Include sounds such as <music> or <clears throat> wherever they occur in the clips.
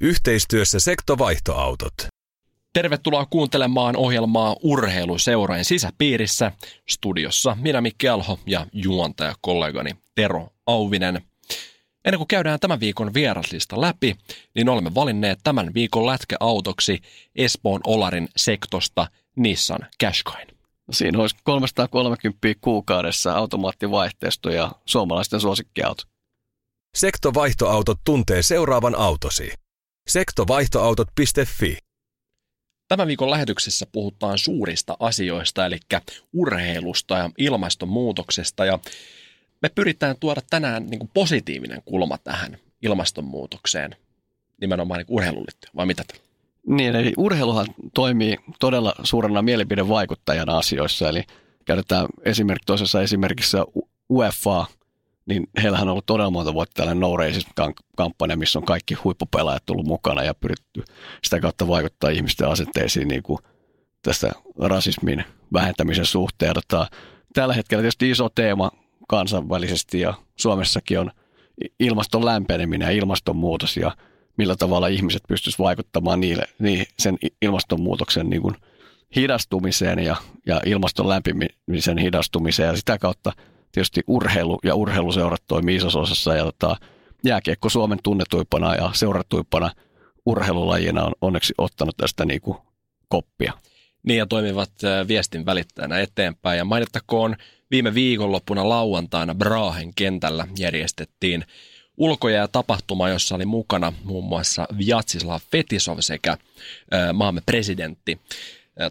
Yhteistyössä sektovaihtoautot. Tervetuloa kuuntelemaan ohjelmaa Urheiluseurojen sisäpiirissä. Studiossa minä Mikki Alho ja juontaja kollegani Tero Auvinen. Ennen kuin käydään tämän viikon vieraslista läpi, niin olemme valinneet tämän viikon lätkäautoksi Espoon Olarin sektosta Nissan Qashqain. Siinä olisi 330 kuukaudessa automaattivaihteisto ja suomalaisten suosikkiauto. Sektovaihtoautot tuntee seuraavan autosi. Sektovaihtoautot.fi Tämän viikon lähetyksessä puhutaan suurista asioista, eli urheilusta ja ilmastonmuutoksesta. Ja me pyritään tuoda tänään niin kuin positiivinen kulma tähän ilmastonmuutokseen, nimenomaan niin urheiluun vai mitä? Niin, eli urheiluhan toimii todella suurena mielipidevaikuttajana asioissa, eli käytetään esimerkki toisessa esimerkissä UEFA, niin heillähän on ollut todella monta vuotta tällainen no kampanja, missä on kaikki huippupelaajat tullut mukana ja pyritty sitä kautta vaikuttaa ihmisten asenteisiin niin kuin tästä rasismin vähentämisen suhteen. Tota, tällä hetkellä tietysti iso teema kansainvälisesti ja Suomessakin on ilmaston lämpeneminen ja ilmastonmuutos ja millä tavalla ihmiset pystyisivät vaikuttamaan niille, niin sen ilmastonmuutoksen niin kuin hidastumiseen ja, ja ilmaston lämpimisen hidastumiseen ja sitä kautta tietysti urheilu ja urheiluseurat toimii isossa osassa ja tota, jääkiekko Suomen tunnetuippana ja seuratuippana urheilulajina on onneksi ottanut tästä niin kuin koppia. Niin ja toimivat viestin välittäjänä eteenpäin ja mainittakoon viime viikonloppuna lauantaina Brahen kentällä järjestettiin ulkoja ja tapahtuma, jossa oli mukana muun muassa Vjatsislav Fetisov sekä maamme presidentti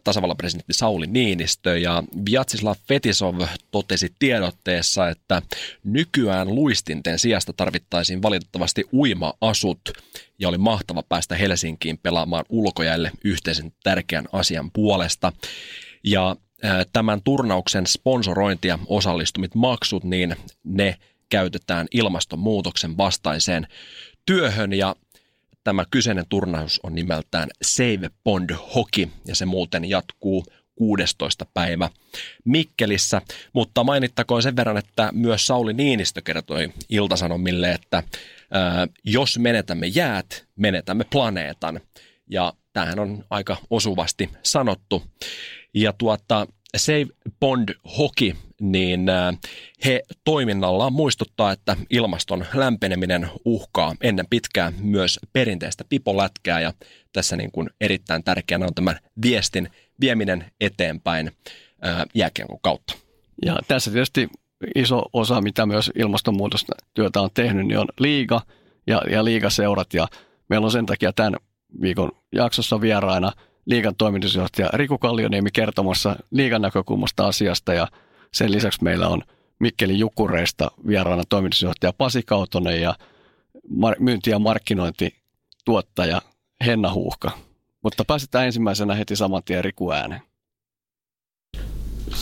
tasavallan presidentti Sauli Niinistö ja Vjatsislav Fetisov totesi tiedotteessa, että nykyään luistinten sijasta tarvittaisiin valitettavasti uima-asut ja oli mahtava päästä Helsinkiin pelaamaan ulkojäille yhteisen tärkeän asian puolesta. Ja tämän turnauksen sponsorointi ja osallistumit maksut, niin ne käytetään ilmastonmuutoksen vastaiseen työhön ja Tämä kyseinen turnaus on nimeltään Save Bond Hockey ja se muuten jatkuu 16. päivä Mikkelissä, mutta mainittakoon sen verran, että myös Sauli Niinistö kertoi Iltasanomille, että ää, jos menetämme jäät, menetämme planeetan. Ja tämähän on aika osuvasti sanottu. Ja tuota, Save Bond Hockey, niin äh, he toiminnallaan muistuttaa, että ilmaston lämpeneminen uhkaa ennen pitkää myös perinteistä pipolätkää ja tässä niin kuin erittäin tärkeänä on tämän viestin vieminen eteenpäin äh, jääkiekon kautta. Ja tässä tietysti iso osa, mitä myös ilmastonmuutosta työtä on tehnyt, niin on liiga ja, ja liigaseurat ja meillä on sen takia tämän viikon jaksossa vieraina – liigan toimitusjohtaja Riku Kallioniemi kertomassa liigan näkökulmasta asiasta ja sen lisäksi meillä on Mikkeli Jukureista vieraana toimitusjohtaja Pasi Kautonen ja myynti- ja markkinointituottaja Henna Huuhka. Mutta pääsetään ensimmäisenä heti saman tien Riku ääneen.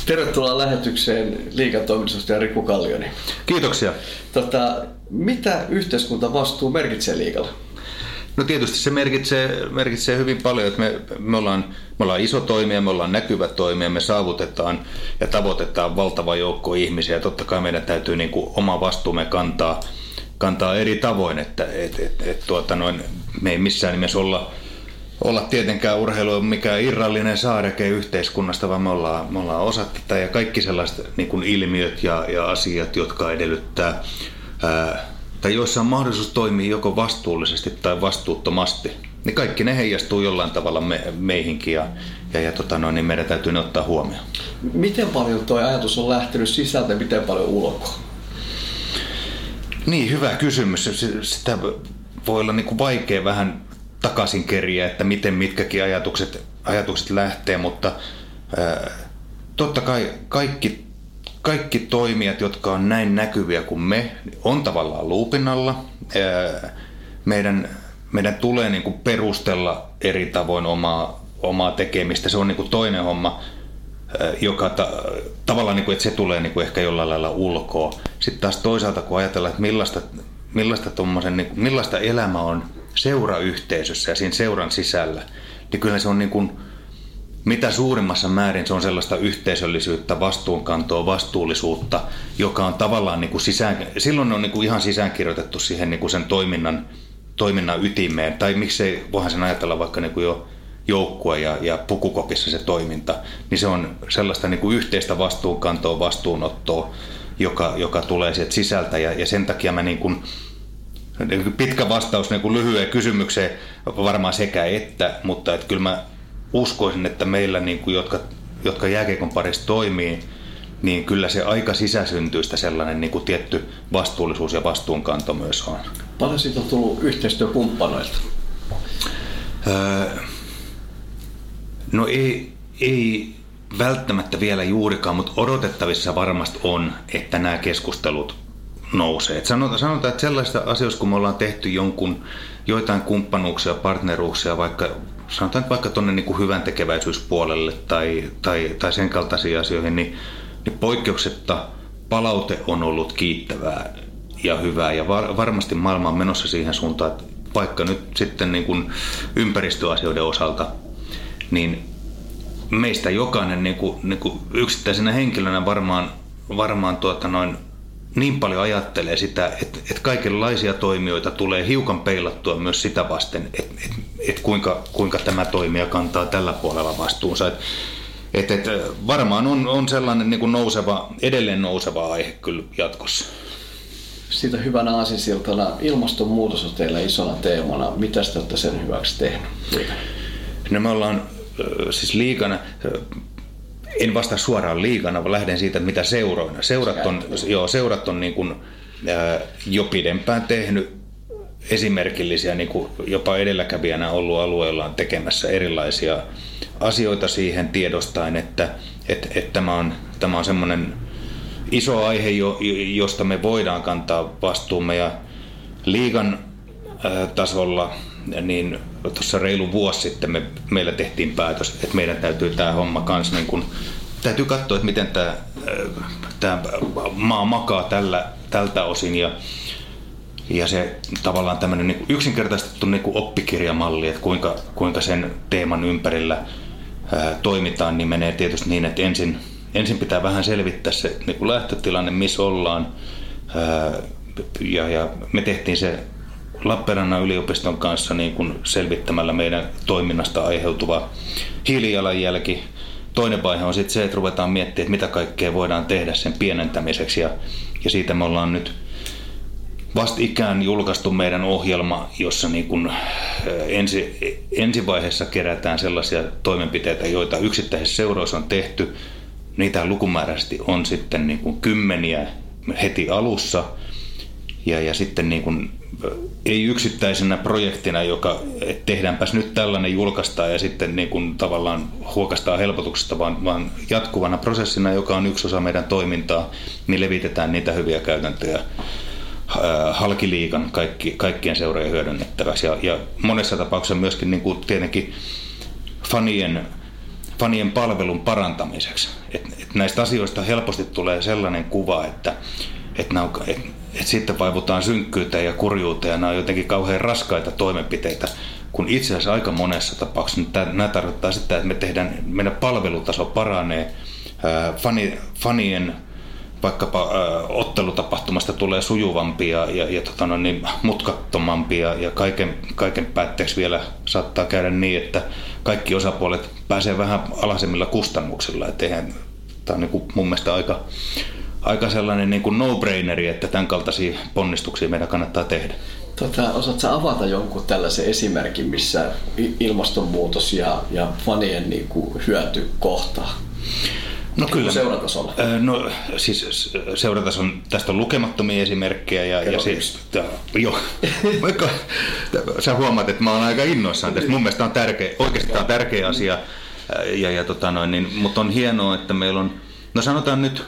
Tervetuloa lähetykseen liigan toimitusjohtaja Riku Kallioni. Kiitoksia. Tota, mitä yhteiskuntavastuu merkitsee liigalla? No tietysti se merkitsee, merkitsee hyvin paljon, että me, me, ollaan, me ollaan iso toimija, me ollaan näkyvä toimija, me saavutetaan ja tavoitetaan valtava joukko ihmisiä. Totta kai meidän täytyy niin kuin oma vastuumme kantaa, kantaa eri tavoin, että et, et, et, tuota noin, me ei missään nimessä olla, olla tietenkään urheilu mikään irrallinen saareke yhteiskunnasta, vaan me ollaan, me ollaan osa tätä ja kaikki sellaiset niin kuin ilmiöt ja, ja asiat, jotka edellyttää ää, tai joissa on mahdollisuus toimia joko vastuullisesti tai vastuuttomasti, niin kaikki ne heijastuu jollain tavalla me, meihinkin ja, ja, ja tota noin, niin meidän täytyy ne ottaa huomioon. Miten paljon tuo ajatus on lähtenyt sisältä ja miten paljon ulkoa? Niin, hyvä kysymys. Sitä voi olla niin kuin vaikea vähän takaisin keriä, että miten mitkäkin ajatukset, ajatukset lähtee, mutta ää, totta kai kaikki kaikki toimijat, jotka on näin näkyviä kuin me, on tavallaan luupinnalla. Meidän, meidän tulee niin kuin perustella eri tavoin omaa, omaa tekemistä. Se on niin kuin toinen homma, joka ta, tavallaan, niin kuin, että se tulee niin kuin ehkä jollain lailla ulkoa. Sitten taas toisaalta, kun ajatellaan, että millaista, millaista, niin kuin, millaista elämä on seurayhteisössä ja siinä seuran sisällä, niin kyllä se on niin kuin, mitä suurimmassa määrin se on sellaista yhteisöllisyyttä, vastuunkantoa, vastuullisuutta, joka on tavallaan niin kuin sisään, silloin on niin kuin ihan sisäänkirjoitettu siihen niin kuin sen toiminnan, toiminnan ytimeen, tai miksei, voihan sen ajatella vaikka niin kuin jo joukkue ja, ja pukukokissa se toiminta, niin se on sellaista niin kuin yhteistä vastuunkantoa, vastuunottoa, joka, joka tulee sieltä sisältä. Ja, ja sen takia mä niin kuin, pitkä vastaus niin kuin lyhyen kysymykseen varmaan sekä että, mutta että kyllä mä uskoisin, että meillä, niin kuin, jotka, jotka jääkiekon parissa toimii, niin kyllä se aika sisäsyntyistä sellainen niin kuin tietty vastuullisuus ja vastuunkanto myös on. Paljon siitä on tullut yhteistyökumppanoilta? Öö, no ei, ei välttämättä vielä juurikaan, mutta odotettavissa varmasti on, että nämä keskustelut nousee. Et sanotaan, sanotaan, että sellaista asioista, kun me ollaan tehty jonkun, joitain kumppanuuksia, partneruuksia, vaikka sanotaan vaikka tuonne niin hyvän tekeväisyyspuolelle tai, tai, tai sen kaltaisiin asioihin, niin, niin poikkeuksetta palaute on ollut kiittävää ja hyvää ja var, varmasti maailma on menossa siihen suuntaan, että vaikka nyt sitten niin kuin ympäristöasioiden osalta, niin meistä jokainen niin kuin, niin kuin yksittäisenä henkilönä varmaan, varmaan tuota noin niin paljon ajattelee sitä, että, että kaikenlaisia toimijoita tulee hiukan peilattua myös sitä vasten, että, että, että kuinka, kuinka tämä toimija kantaa tällä puolella vastuunsa. Että, että, että varmaan on, on sellainen niin kuin nouseva, edelleen nouseva aihe kyllä jatkossa. Siitä hyvänä aasinsiltana ilmastonmuutos on teillä isona teemana. Mitä te olette sen hyväksi tehnyt? No me ollaan siis liikana, en vastaa suoraan liikana, vaan lähden siitä, että mitä seuroina. Seurat on, joo, seurat on niin kuin, ää, jo pidempään tehnyt esimerkillisiä, niin kuin jopa edelläkävijänä ollut alueellaan tekemässä erilaisia asioita siihen tiedostaen, että, että, että tämä on, tämä on semmoinen iso aihe, josta me voidaan kantaa vastuumme ja liigan tasolla niin tuossa reilu vuosi sitten me, meillä tehtiin päätös, että meidän täytyy tämä homma kanssa niin kun, täytyy katsoa, että miten tämä, tämä maa makaa tällä, tältä osin ja, ja se tavallaan tämmöinen niin yksinkertaistettu niin kuin oppikirjamalli, että kuinka, kuinka sen teeman ympärillä ää, toimitaan, niin menee tietysti niin, että ensin, ensin pitää vähän selvittää se niin kuin lähtötilanne, missä ollaan. Ää, ja, ja me tehtiin se Lappeenrannan yliopiston kanssa niin kuin selvittämällä meidän toiminnasta aiheutuva hiilijalanjälki. Toinen vaihe on sitten se, että ruvetaan miettimään, että mitä kaikkea voidaan tehdä sen pienentämiseksi ja, ja siitä me ollaan nyt vastikään julkaistu meidän ohjelma, jossa niin kuin ensi, ensivaiheessa kerätään sellaisia toimenpiteitä, joita yksittäisissä seuroissa on tehty. Niitä lukumääräisesti on sitten niin kuin kymmeniä heti alussa. Ja, ja sitten niin kuin ei yksittäisenä projektina, joka tehdäänpäs nyt tällainen julkaistaan ja sitten niin kuin tavallaan huokastaa helpotuksesta, vaan, vaan jatkuvana prosessina, joka on yksi osa meidän toimintaa, niin levitetään niitä hyviä käytäntöjä halkiliikan kaikki, kaikkien seurojen hyödynnettäväksi. Ja, ja monessa tapauksessa myöskin niin kuin tietenkin fanien, fanien palvelun parantamiseksi. Et, et näistä asioista helposti tulee sellainen kuva, että, että, nämä että että sitten vaivutaan synkkyyteen ja kurjuuteen ja nämä on jotenkin kauhean raskaita toimenpiteitä, kun itse asiassa aika monessa tapauksessa nämä tarkoittaa sitä, että me tehdään, meidän palvelutaso paranee, fani, fanien vaikkapa äh, ottelutapahtumasta tulee sujuvampia ja, ja, ja tota, no, niin, mutkattomampia ja kaiken, kaiken päätteeksi vielä saattaa käydä niin, että kaikki osapuolet pääsee vähän alhaisemmilla kustannuksilla. Tämä on niin kuin mun mielestä aika, aika sellainen niin kuin no-braineri, että tämän kaltaisia ponnistuksia meidän kannattaa tehdä. Tota, osaatko avata jonkun tällaisen esimerkin, missä ilmastonmuutos ja, ja fanien niin kuin hyöty kohtaa? No kyllä. Seuratasolla? No siis seuratason, tästä on lukemattomia esimerkkejä ja, ja siis, joo, <laughs> vaikka sä huomaat, että mä oon aika innoissaan tästä. Mun mielestä on tärkeä, oikeasti tämä on tärkeä asia, ja, ja tota noin, niin, mutta on hienoa, että meillä on, no sanotaan nyt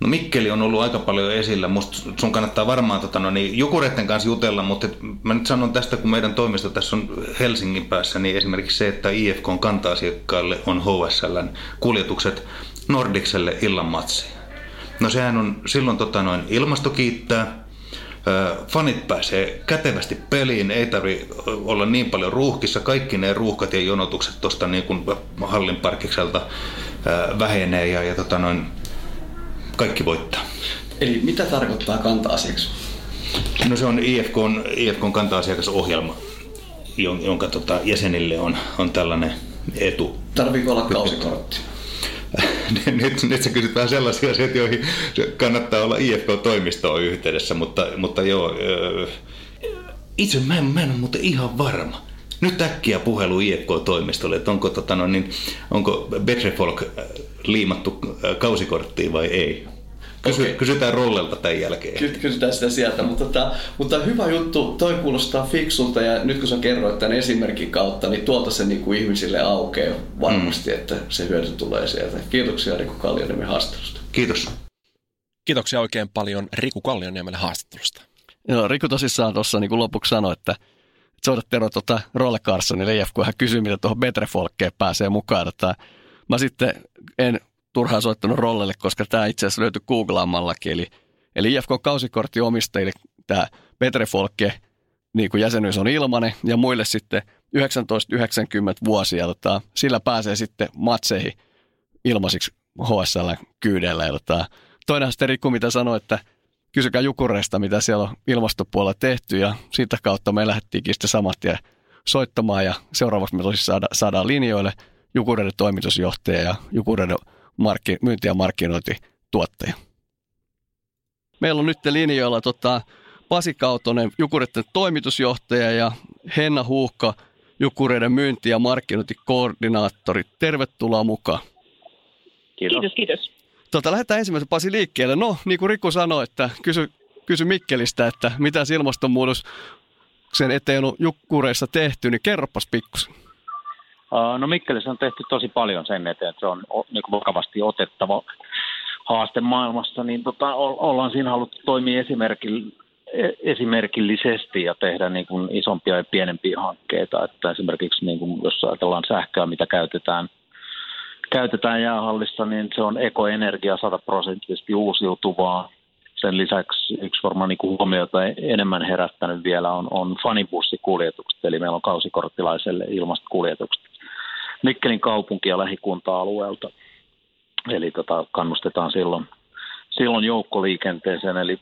No Mikkeli on ollut aika paljon esillä. Musta sun kannattaa varmaan tota, no niin, Jukureiden kanssa jutella, mutta et, mä nyt sanon tästä, kun meidän toimisto tässä on Helsingin päässä, niin esimerkiksi se, että IFK on kanta-asiakkaille on HSLn kuljetukset Nordikselle illan matsiin. No sehän on silloin tota noin, ilmasto kiittää, fanit pääsee kätevästi peliin, ei tarvi olla niin paljon ruuhkissa. Kaikki ne ruuhkat ja jonotukset tuosta niin kuin hallin parkikselta vähenee ja, ja tota noin, kaikki voittaa. Eli mitä tarkoittaa kanta-asiaksi? No se on IFKn, IFKn kanta-asiakasohjelma, jonka tota, jäsenille on, on tällainen etu. Tarviiko olla kausikortti? Nyt, nyt sä kysyt vähän sellaisia asioita, joihin kannattaa olla IFK-toimistoon yhteydessä, mutta, mutta joo, itse mä en, mä en ole muuten ihan varma. Nyt äkkiä puhelu IFK-toimistolle, että onko, tota, no, niin, onko Betrefolk liimattu kausikorttiin vai ei. Kysy, okay. Kysytään Rollelta tämän jälkeen. Ky- kysytään sitä sieltä, mutta, tota, mutta hyvä juttu, toi kuulostaa fiksulta ja nyt kun sä kerroit tämän esimerkin kautta, niin tuolta se niin kuin ihmisille aukeaa varmasti, mm. että se hyöty tulee sieltä. Kiitoksia Riku Kallioniemen haastattelusta. Kiitos. Kiitoksia oikein paljon Riku Kallioniemelle haastattelusta. Joo, Riku tosissaan tuossa niin lopuksi sanoi, että soitat Tero tuota Rolle Carsonille kun hän kysyi, mitä tuohon Betrefolkeen pääsee mukaan. Että mä sitten en turhaan soittanut rollelle, koska tämä itse asiassa löytyi googlaamallakin. Eli, eli IFK-kausikorttiomistajille tämä Petrefolke niin kuin jäsenyys on ilmanen ja muille sitten 1990 vuosia. Tota, sillä pääsee sitten matseihin ilmaisiksi HSL kyydellä. Tota, toinen sitten Rikku, mitä sanoi, että kysykää Jukureista, mitä siellä on ilmastopuolella tehty ja siitä kautta me lähdettiinkin sitten samat tien soittamaan ja seuraavaksi me tosissaan saada, saadaan linjoille Jukureiden toimitusjohtaja ja Jukureiden markki, myynti- ja markkinointituottaja. Meillä on nyt linjoilla tota, Pasi Kautonen, Jukureiden toimitusjohtaja ja Henna Huuhka, Jukureiden myynti- ja markkinointikoordinaattori. Tervetuloa mukaan. Kiitos. Kiitos, kiitos. Tota, lähdetään ensimmäisen Pasi liikkeelle. No, niin kuin Riku sanoi, että kysy, kysy Mikkelistä, että mitä ilmastonmuutos sen eteen on Jukureissa tehty, niin kerropas pikkusen. No Mikkelissä on tehty tosi paljon sen eteen, että se on niin vakavasti otettava haaste maailmassa, niin tota, ollaan siinä haluttu toimia e-, esimerkillisesti ja tehdä niin kuin isompia ja pienempiä hankkeita. Että esimerkiksi niin kuin, jos ajatellaan sähköä, mitä käytetään, käytetään jäähallissa, niin se on ekoenergia 100 prosenttisesti uusiutuvaa. Sen lisäksi yksi varmaan niin kuin huomiota enemmän herättänyt vielä on, on fanibussikuljetukset, eli meillä on kausikorttilaiselle ilmasta kuljetukset Mikkelin kaupunki- ja lähikunta-alueelta. Eli tota, kannustetaan silloin, silloin joukkoliikenteeseen, eli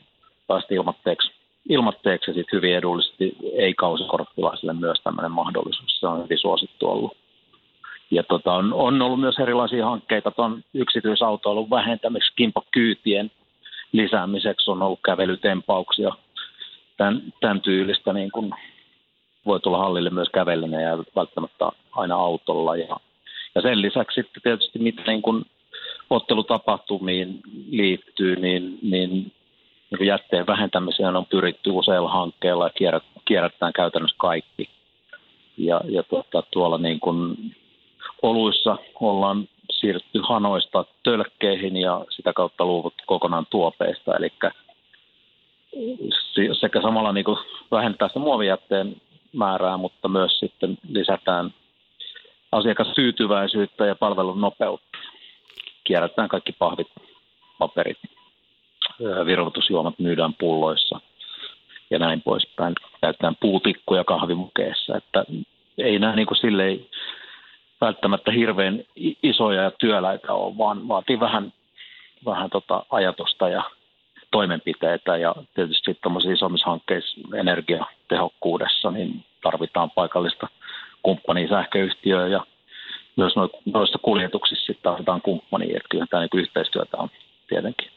päästi ilmatteeksi, ilmatteeksi sitten hyvin edullisesti ei-kausikorttilaisille myös tämmöinen mahdollisuus. Se on hyvin suosittu ollut. Ja tota, on, on, ollut myös erilaisia hankkeita tuon yksityisautoilun vähentämiseksi, kimpakyytien lisäämiseksi on ollut kävelytempauksia, tämän, tämän tyylistä niin kuin voi tulla hallille myös kävellen ja välttämättä aina autolla. Ja, ja sen lisäksi sitten tietysti mitä niin kuin ottelutapahtumiin liittyy, niin, niin, niin jätteen vähentämiseen on pyritty useilla hankkeilla ja kierrät, kierrätetään käytännössä kaikki. Ja, ja tuota, tuolla niin kuin oluissa ollaan siirrytty hanoista tölkkeihin ja sitä kautta luovuttu kokonaan tuopeista. Eli sekä samalla niin kuin vähentää sitä muovijätteen määrää, mutta myös sitten lisätään asiakastyytyväisyyttä ja palvelun nopeutta. Kierrätään kaikki pahvit, paperit, virvoitusjuomat myydään pulloissa ja näin poispäin. Käytetään puutikkuja kahvimukeessa, että ei nämä niin kuin silleen välttämättä hirveän isoja ja työläitä ole, vaan vaatii vähän, vähän tota ajatusta ja toimenpiteitä ja tietysti tuommoisissa isommissa hankkeissa energiatehokkuudessa niin tarvitaan paikallista kumppania sähköyhtiöä ja myös noissa kuljetuksissa sitten tarvitaan kumppania, että kyllä tämä niin yhteistyötä on tietenkin.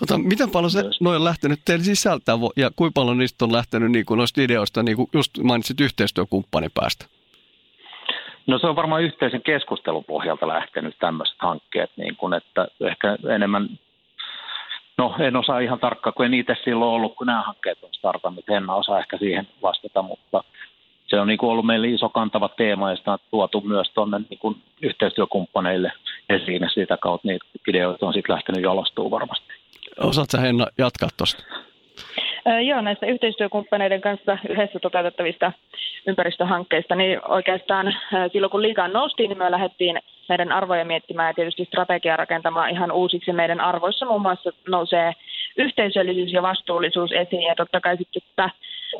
Tota, miten paljon se noin on lähtenyt teille sisältää ja kuinka paljon niistä on lähtenyt niin kuin noista ideoista, niin kuin just mainitsit yhteistyökumppani päästä? No se on varmaan yhteisen keskustelun pohjalta lähtenyt tämmöiset hankkeet, niin kuin, että ehkä enemmän No en osaa ihan tarkkaan, kun en itse silloin ollut, kun nämä hankkeet on startannut. En osaa ehkä siihen vastata, mutta se on niin kuin ollut meille iso kantava teema ja sitä on tuotu myös tuonne niin yhteistyökumppaneille esiin ja sitä kautta niitä ideoita on sitten lähtenyt jalostumaan varmasti. Osaatko Henna jatkaa tuosta? Joo, näistä yhteistyökumppaneiden kanssa yhdessä toteutettavista ympäristöhankkeista, niin oikeastaan silloin kun liikaan noustiin, niin me lähdettiin meidän arvoja miettimään ja tietysti strategiaa rakentamaan ihan uusiksi. Meidän arvoissa muun muassa nousee yhteisöllisyys ja vastuullisuus esiin ja totta kai sitten sitä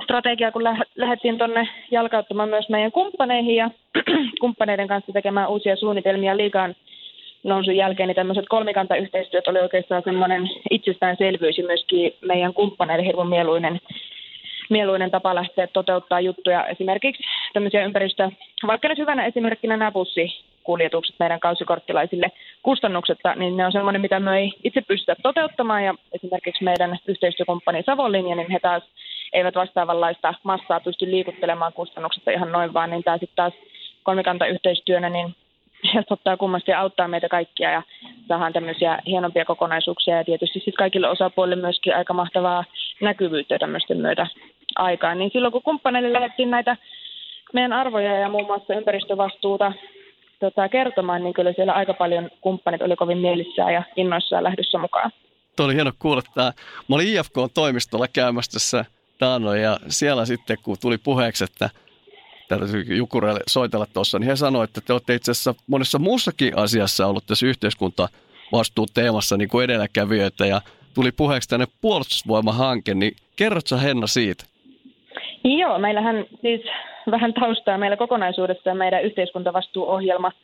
strategiaa, kun lähdettiin tuonne jalkauttamaan myös meidän kumppaneihin ja <clears throat> kumppaneiden kanssa tekemään uusia suunnitelmia liikaan nousun jälkeen, niin tämmöiset kolmikantayhteistyöt oli oikeastaan semmoinen itsestäänselvyys ja myöskin meidän kumppaneiden hirveän mieluinen, mieluinen tapa lähteä toteuttaa juttuja. Esimerkiksi tämmöisiä ympäristö, vaikka nyt hyvänä esimerkkinä nämä bussikuljetukset meidän kausikorttilaisille kustannuksetta, niin ne on semmoinen, mitä me ei itse pystytä toteuttamaan ja esimerkiksi meidän yhteistyökumppani Savonlinja, niin he taas eivät vastaavanlaista massaa pysty liikuttelemaan kustannuksetta ihan noin vaan, niin tämä sitten taas kolmikantayhteistyönä, niin helpottaa kummasti ja auttaa meitä kaikkia ja saadaan tämmöisiä hienompia kokonaisuuksia ja tietysti sitten kaikille osapuolille myöskin aika mahtavaa näkyvyyttä tämmöisten myötä aikaan. Niin silloin kun kumppaneille lähdettiin näitä meidän arvoja ja muun muassa ympäristövastuuta tota, kertomaan, niin kyllä siellä aika paljon kumppanit oli kovin mielissään ja innoissaan lähdössä mukaan. Tuo oli hieno kuulla. Tämä. Mä olin IFK-toimistolla käymässä tässä ja siellä sitten kun tuli puheeksi, että – täytyy Jukureille soitella tuossa, niin he sanoivat, että te olette itse asiassa monessa muussakin asiassa ollut tässä yhteiskuntavastuuteemassa niin kuin edelläkävijöitä ja tuli puheeksi tänne puolustusvoimahanke, niin kerrotko Henna siitä? Joo, meillähän siis vähän taustaa meillä kokonaisuudessa meidän yhteiskuntavastuuohjelma –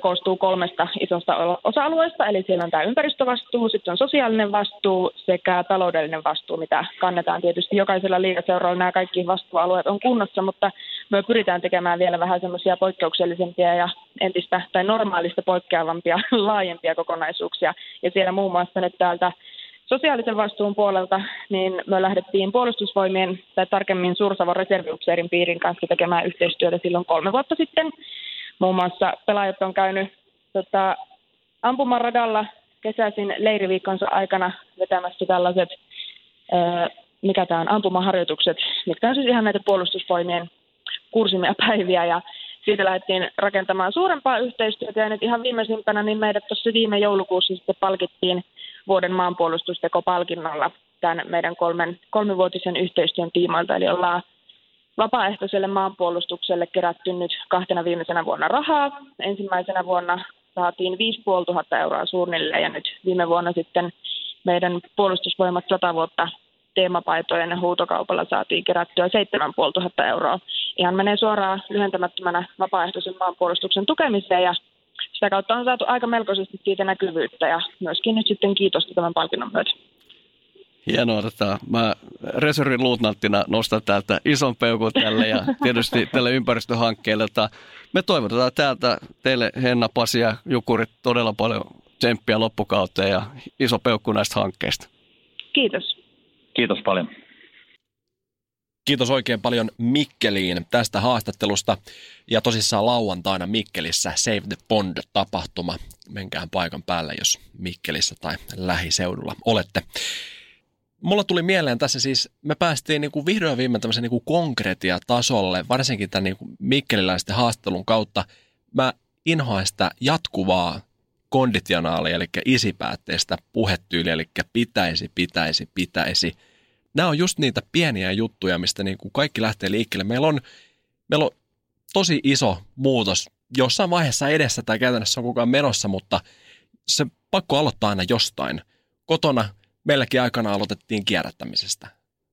koostuu kolmesta isosta osa-alueesta, eli siellä on tämä ympäristövastuu, sitten on sosiaalinen vastuu sekä taloudellinen vastuu, mitä kannetaan tietysti jokaisella liikaseuralla. Nämä kaikki vastuualueet on kunnossa, mutta me pyritään tekemään vielä vähän semmoisia poikkeuksellisempia ja entistä tai normaalista poikkeavampia <laughs> laajempia kokonaisuuksia. Ja siellä muun muassa nyt täältä sosiaalisen vastuun puolelta, niin me lähdettiin puolustusvoimien tai tarkemmin Suursavon reserviupseerin piirin kanssa tekemään yhteistyötä silloin kolme vuotta sitten. Muun muassa pelaajat on käynyt tota, ampumaradalla kesäisin leiriviikkonsa aikana vetämässä tällaiset, ää, mikä tämä on, ampumaharjoitukset, mitkä on siis ihan näitä puolustusvoimien kursimia päiviä. Ja siitä lähdettiin rakentamaan suurempaa yhteistyötä. Ja nyt ihan viimeisimpänä niin meidät tuossa viime joulukuussa sitten palkittiin vuoden maanpuolustusteko-palkinnolla tämän meidän kolmen, kolmivuotisen yhteistyön tiimoilta, eli ollaan vapaaehtoiselle maanpuolustukselle kerätty nyt kahtena viimeisenä vuonna rahaa. Ensimmäisenä vuonna saatiin 5500 euroa suunnilleen ja nyt viime vuonna sitten meidän puolustusvoimat 100 vuotta teemapaitojen huutokaupalla saatiin kerättyä 7500 euroa. Ihan menee suoraan lyhentämättömänä vapaaehtoisen maanpuolustuksen tukemiseen ja sitä kautta on saatu aika melkoisesti siitä näkyvyyttä ja myöskin nyt sitten kiitosta tämän palkinnon myötä. Hienoa, että mä reservin luutnanttina nostan täältä ison peukun tälle ja <laughs> tietysti tälle ympäristöhankkeelle. Että me toivotetaan täältä teille Henna, Pasi ja Jukurit todella paljon tsemppiä loppukauteen ja iso peukku näistä hankkeista. Kiitos. Kiitos paljon. Kiitos oikein paljon Mikkeliin tästä haastattelusta. Ja tosissaan lauantaina Mikkelissä Save the Pond-tapahtuma. Menkää paikan päälle, jos Mikkelissä tai lähiseudulla olette mulla tuli mieleen tässä siis, me päästiin niin kuin vihdoin viimein tämmöisen niin kuin konkretia-tasolle, varsinkin tämän niin kuin mikkeliläisten haastattelun kautta. Mä inhoan sitä jatkuvaa konditionaalia, eli isipäätteistä puhetyyliä, eli pitäisi, pitäisi, pitäisi. Nämä on just niitä pieniä juttuja, mistä niin kuin kaikki lähtee liikkeelle. Meillä on, meillä on tosi iso muutos jossain vaiheessa edessä tai käytännössä on kukaan menossa, mutta se pakko aloittaa aina jostain. Kotona meilläkin aikana aloitettiin kierrättämisestä.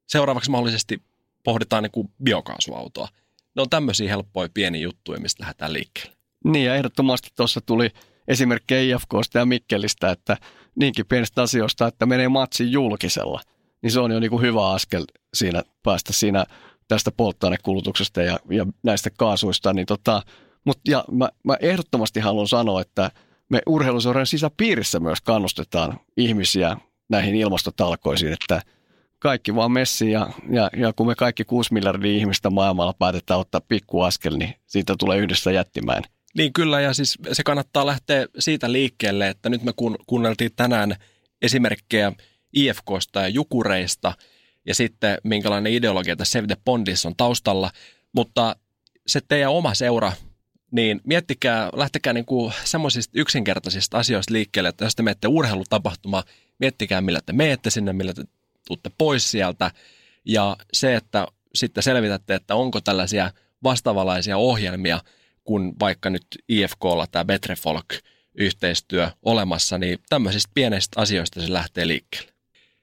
Seuraavaksi mahdollisesti pohditaan niin kuin biokaasuautoa. Ne on tämmöisiä helppoja pieniä juttuja, mistä lähdetään liikkeelle. Niin ja ehdottomasti tuossa tuli esimerkki IFKsta ja Mikkelistä, että niinkin pienistä asioista, että menee matsin julkisella, niin se on jo niin kuin hyvä askel siinä päästä siinä tästä polttoainekulutuksesta ja, ja näistä kaasuista. Niin tota, mut, ja mä, mä ehdottomasti haluan sanoa, että me urheiluseuran sisäpiirissä myös kannustetaan ihmisiä näihin ilmastotalkoisiin, että kaikki vaan messiin ja, ja, ja kun me kaikki 6 miljardia ihmistä maailmalla päätetään ottaa pikku askel, niin siitä tulee yhdessä jättimään. Niin kyllä ja siis se kannattaa lähteä siitä liikkeelle, että nyt me kuunneltiin tänään esimerkkejä IFKsta ja Jukureista ja sitten minkälainen ideologia tässä Save the Bondissa on taustalla, mutta se teidän oma seura, niin miettikää, lähtekää niin kuin semmoisista yksinkertaisista asioista liikkeelle, että jos te menette urheilutapahtumaan, miettikää millä te menette sinne, millä te tuutte pois sieltä. Ja se, että sitten selvitätte, että onko tällaisia vastaavalaisia ohjelmia, kun vaikka nyt IFKlla tämä Betrefolk-yhteistyö olemassa, niin tämmöisistä pienistä asioista se lähtee liikkeelle.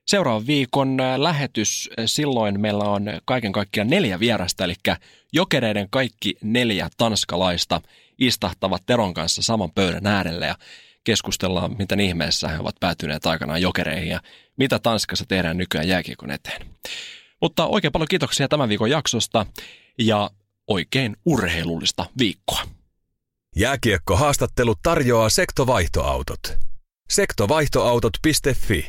Seuraavan viikon lähetys, silloin meillä on kaiken kaikkiaan neljä vierasta, eli jokereiden kaikki neljä tanskalaista istahtavat Teron kanssa saman pöydän äärelle ja keskustellaan, miten ihmeessä he ovat päätyneet aikanaan jokereihin ja mitä Tanskassa tehdään nykyään jääkiekon eteen. Mutta oikein paljon kiitoksia tämän viikon jaksosta ja oikein urheilullista viikkoa. Jääkiekko-haastattelu tarjoaa sektovaihtoautot. Sektovaihtoautot.fi